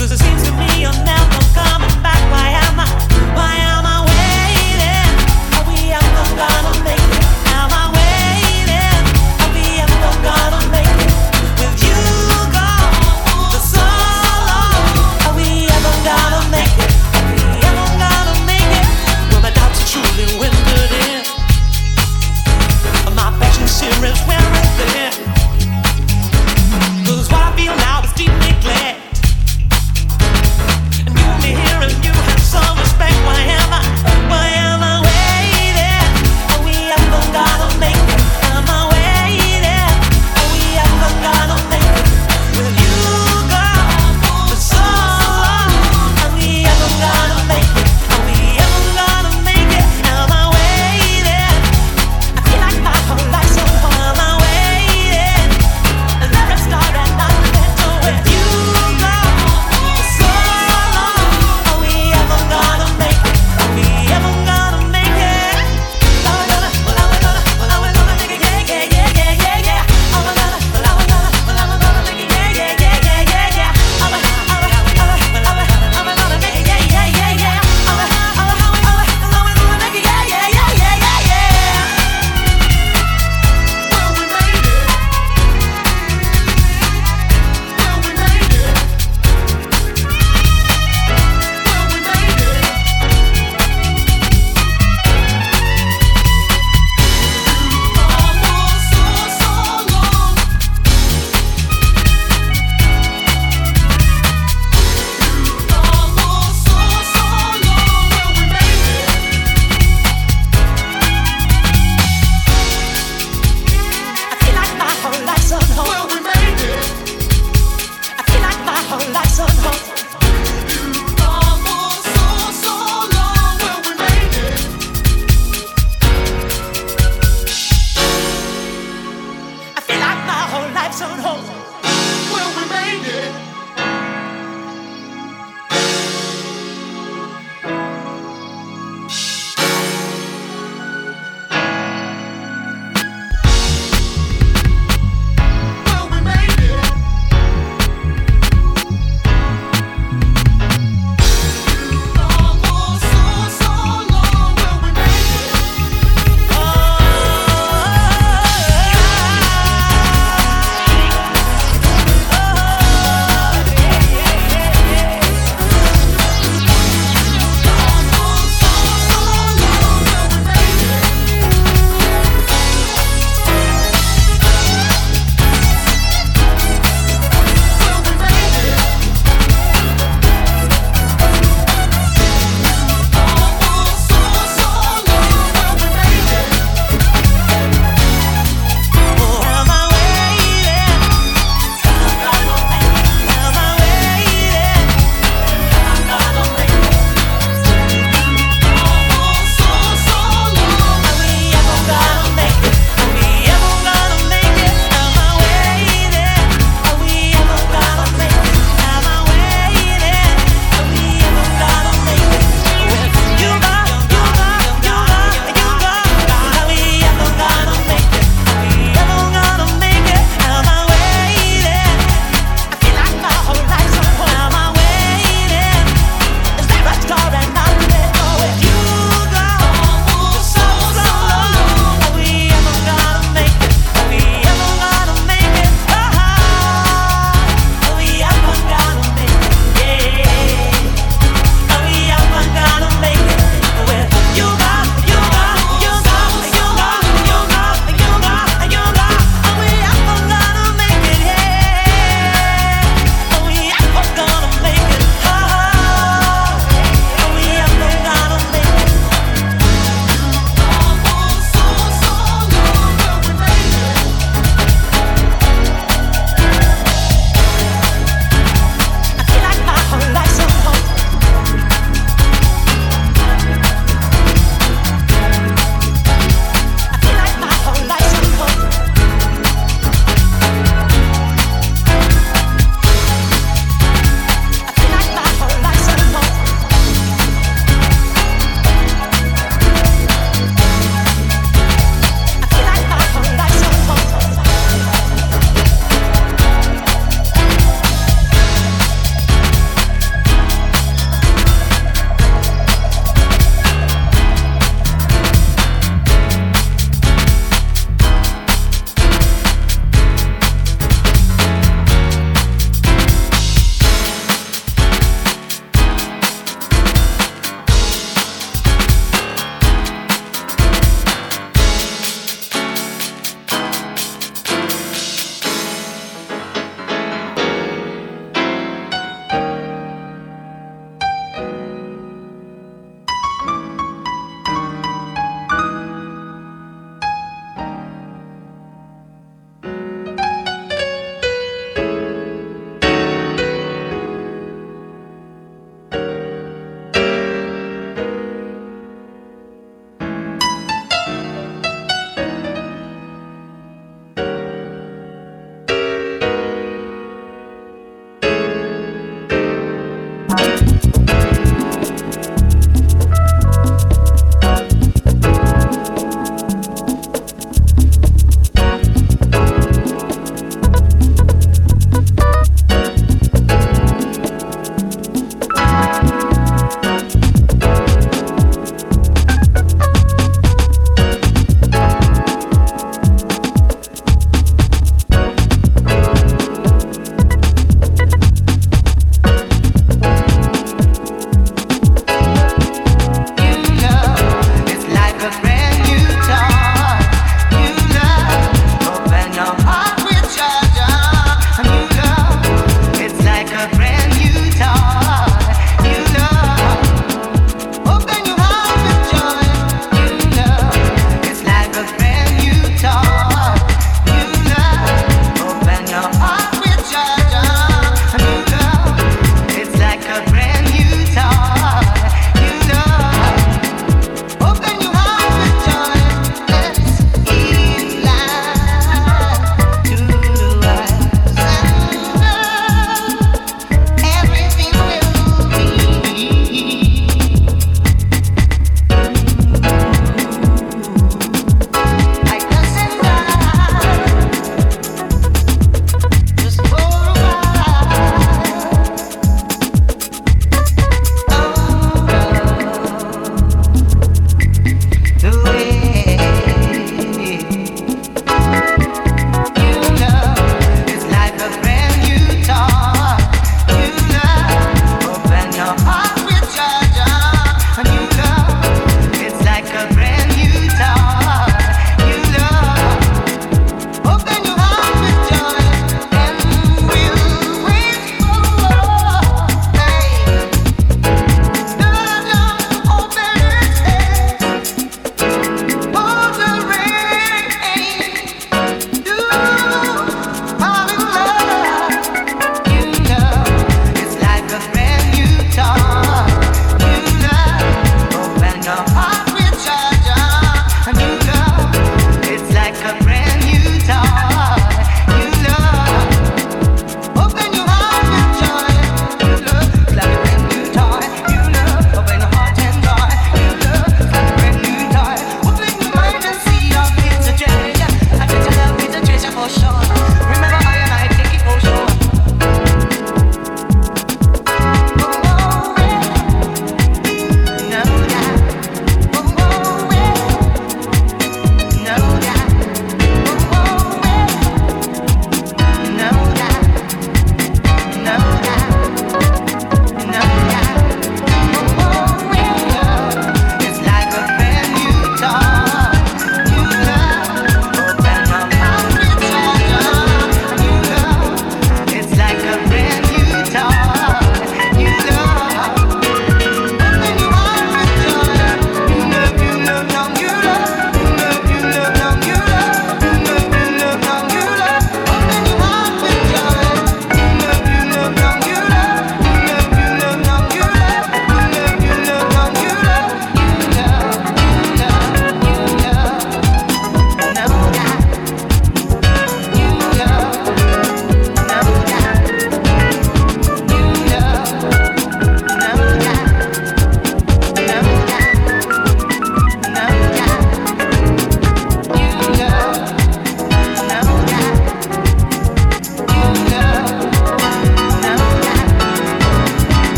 Cause it's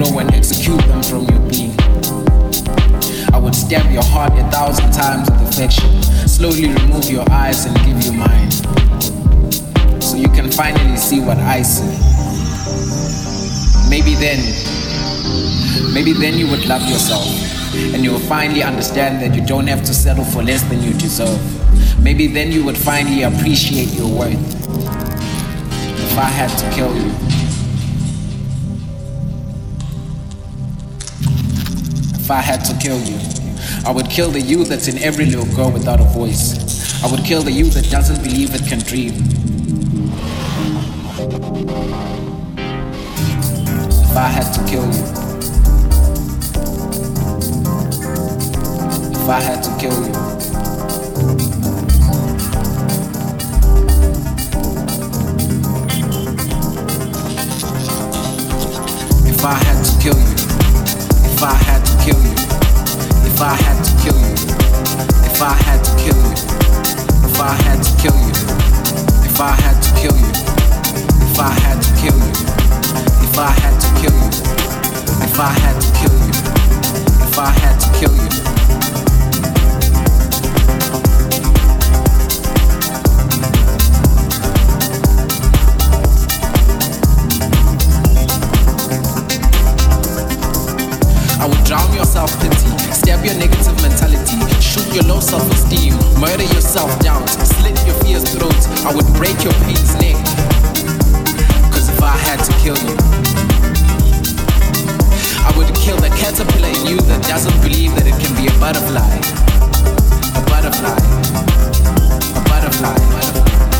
and execute them from your being. I would stab your heart a thousand times with affection. Slowly remove your eyes and give you mine. So you can finally see what I see. Maybe then, maybe then you would love yourself. And you will finally understand that you don't have to settle for less than you deserve. Maybe then you would finally appreciate your worth. If I had to kill you. I had to kill you, I would kill the you that's in every little girl without a voice. I would kill the you that doesn't believe it can dream. If I had to kill you. If I had to kill you. If I had to kill you. If I had to kill you. If I had to kill you. If I had to kill you. If I had to kill you. If I had to kill you. If I had to kill you. If I had to kill you. If I had to kill you. If I had to kill you. I your self pity, stab your negative mentality, shoot your low self esteem, murder your self doubt, slit your fear's throat. I would break your pain's neck. Cause if I had to kill you, I would kill the caterpillar in you that doesn't believe that it can be a butterfly. A butterfly. A butterfly. butterfly.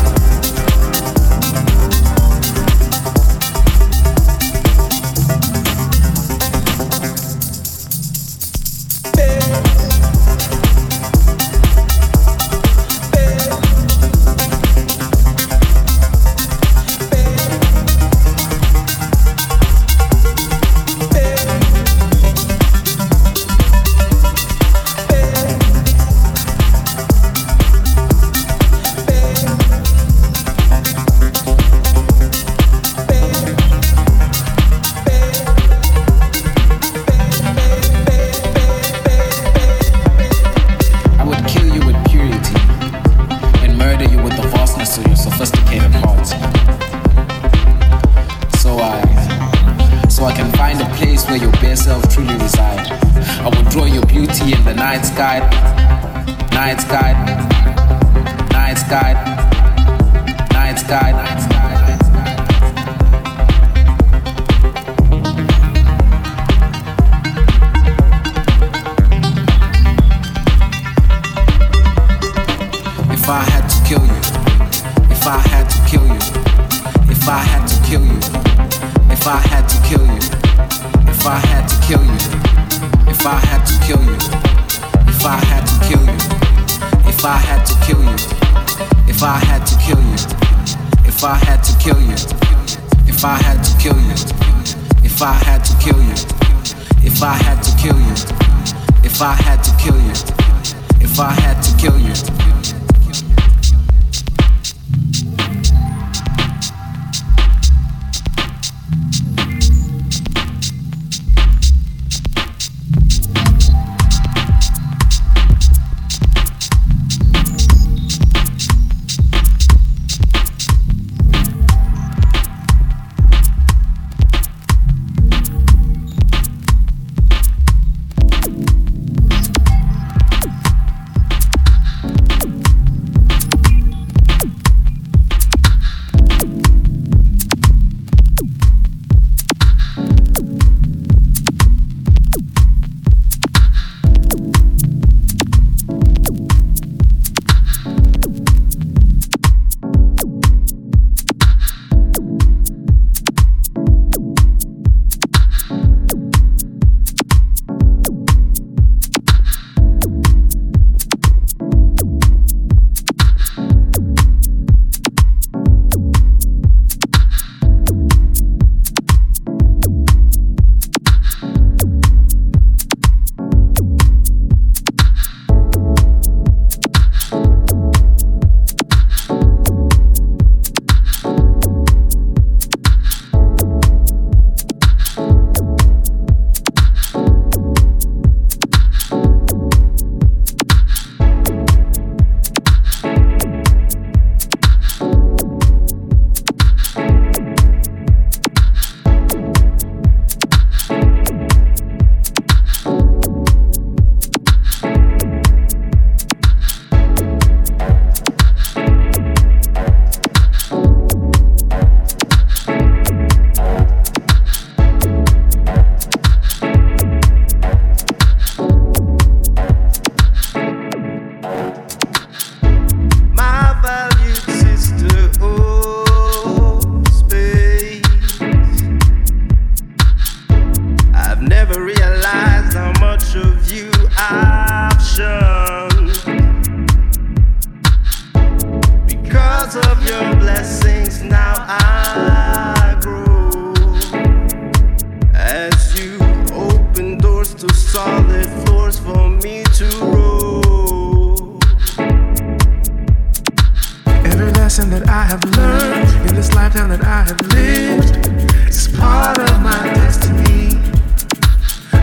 have learned in this lifetime that I have lived is part of my destiny.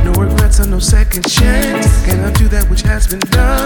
No regrets and no second chance. Can I do that which has been done?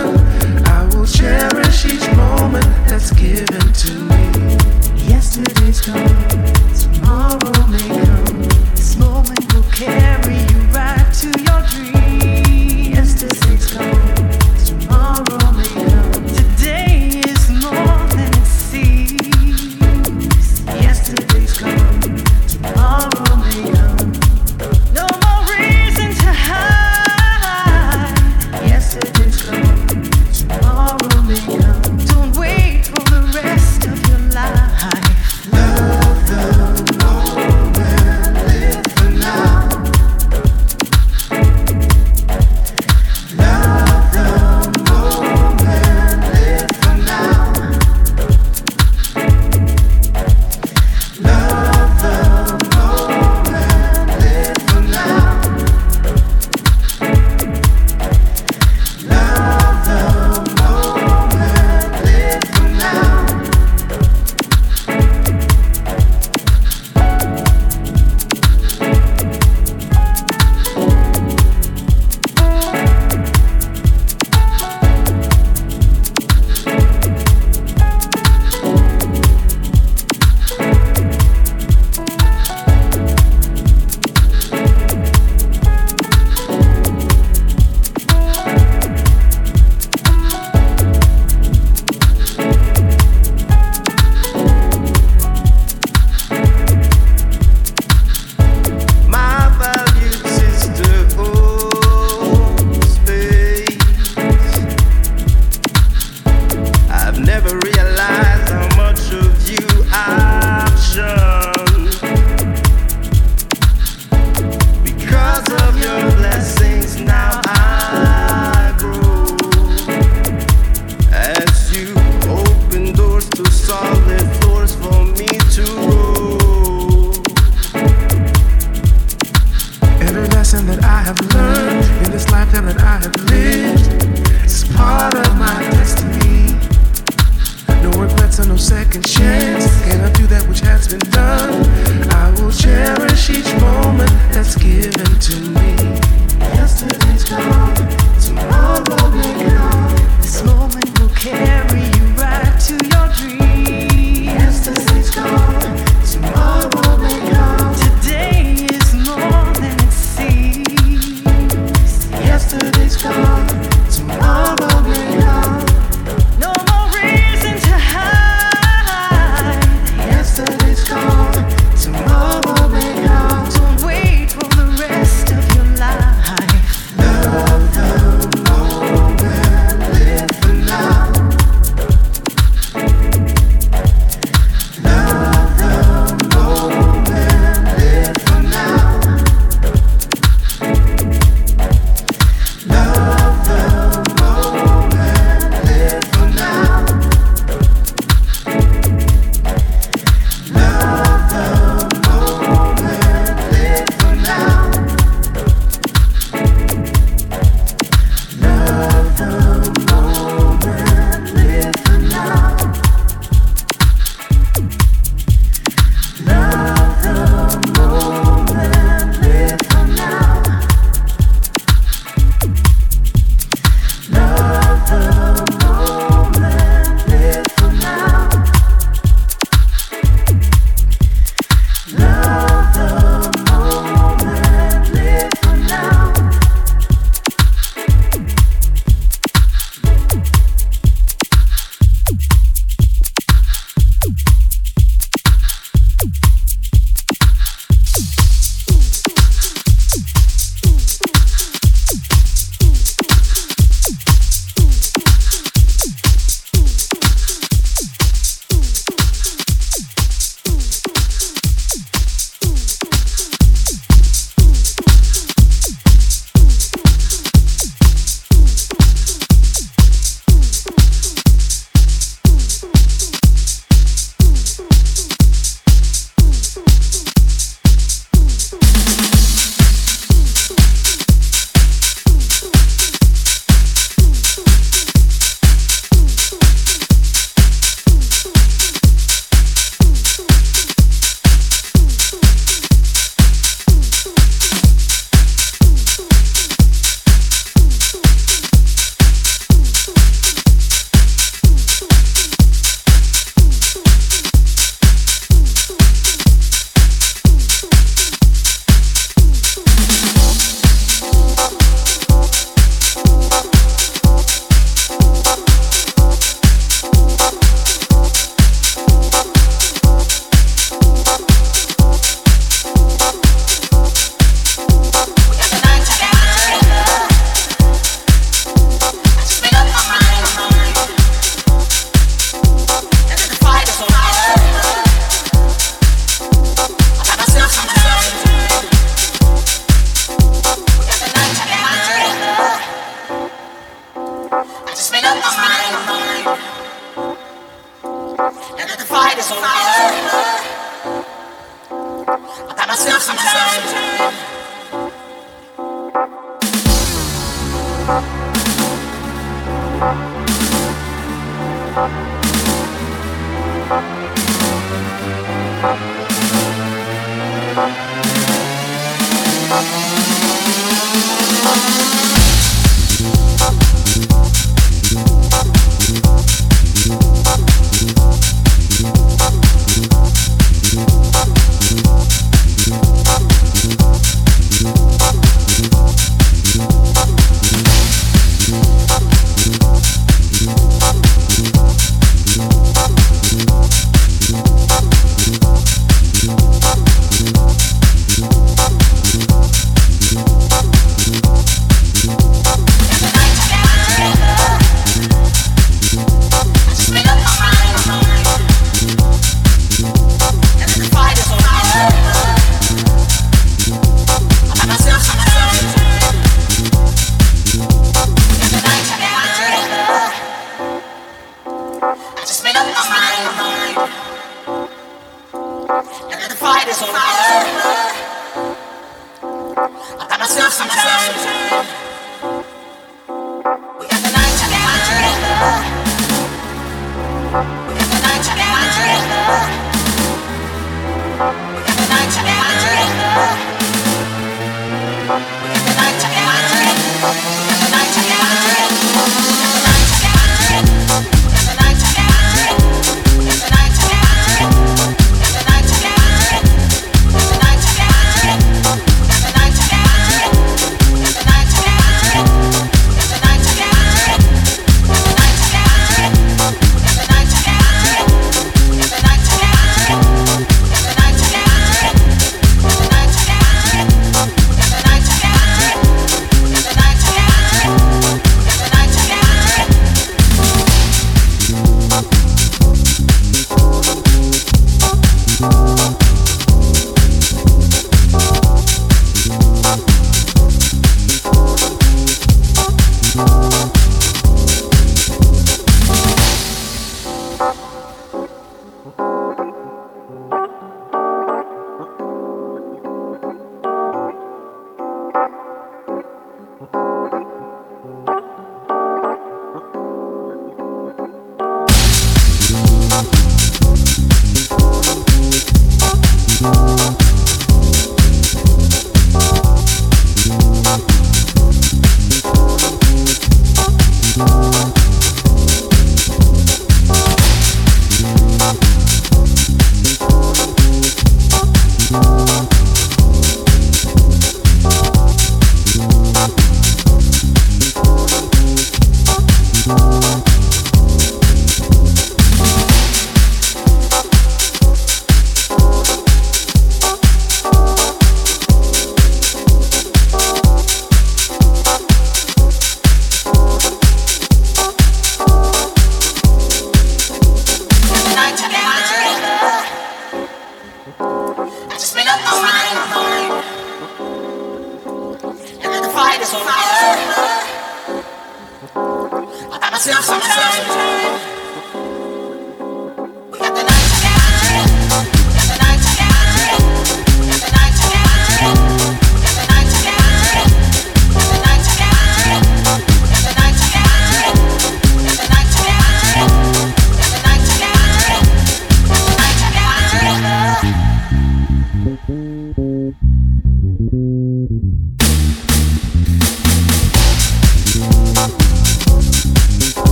just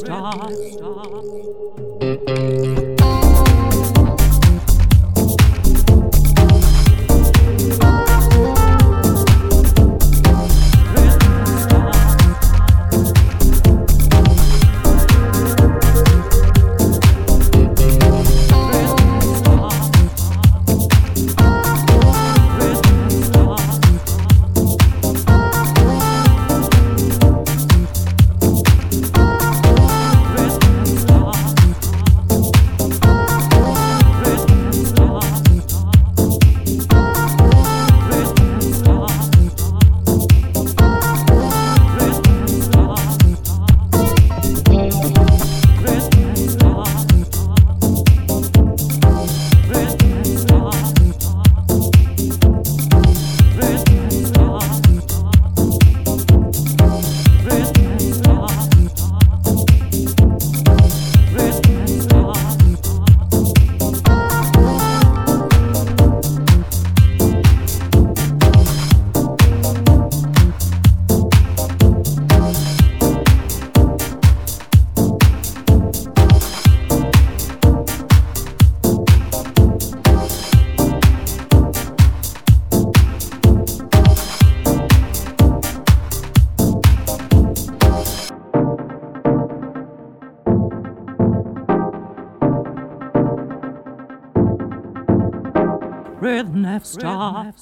stars.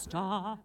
Star.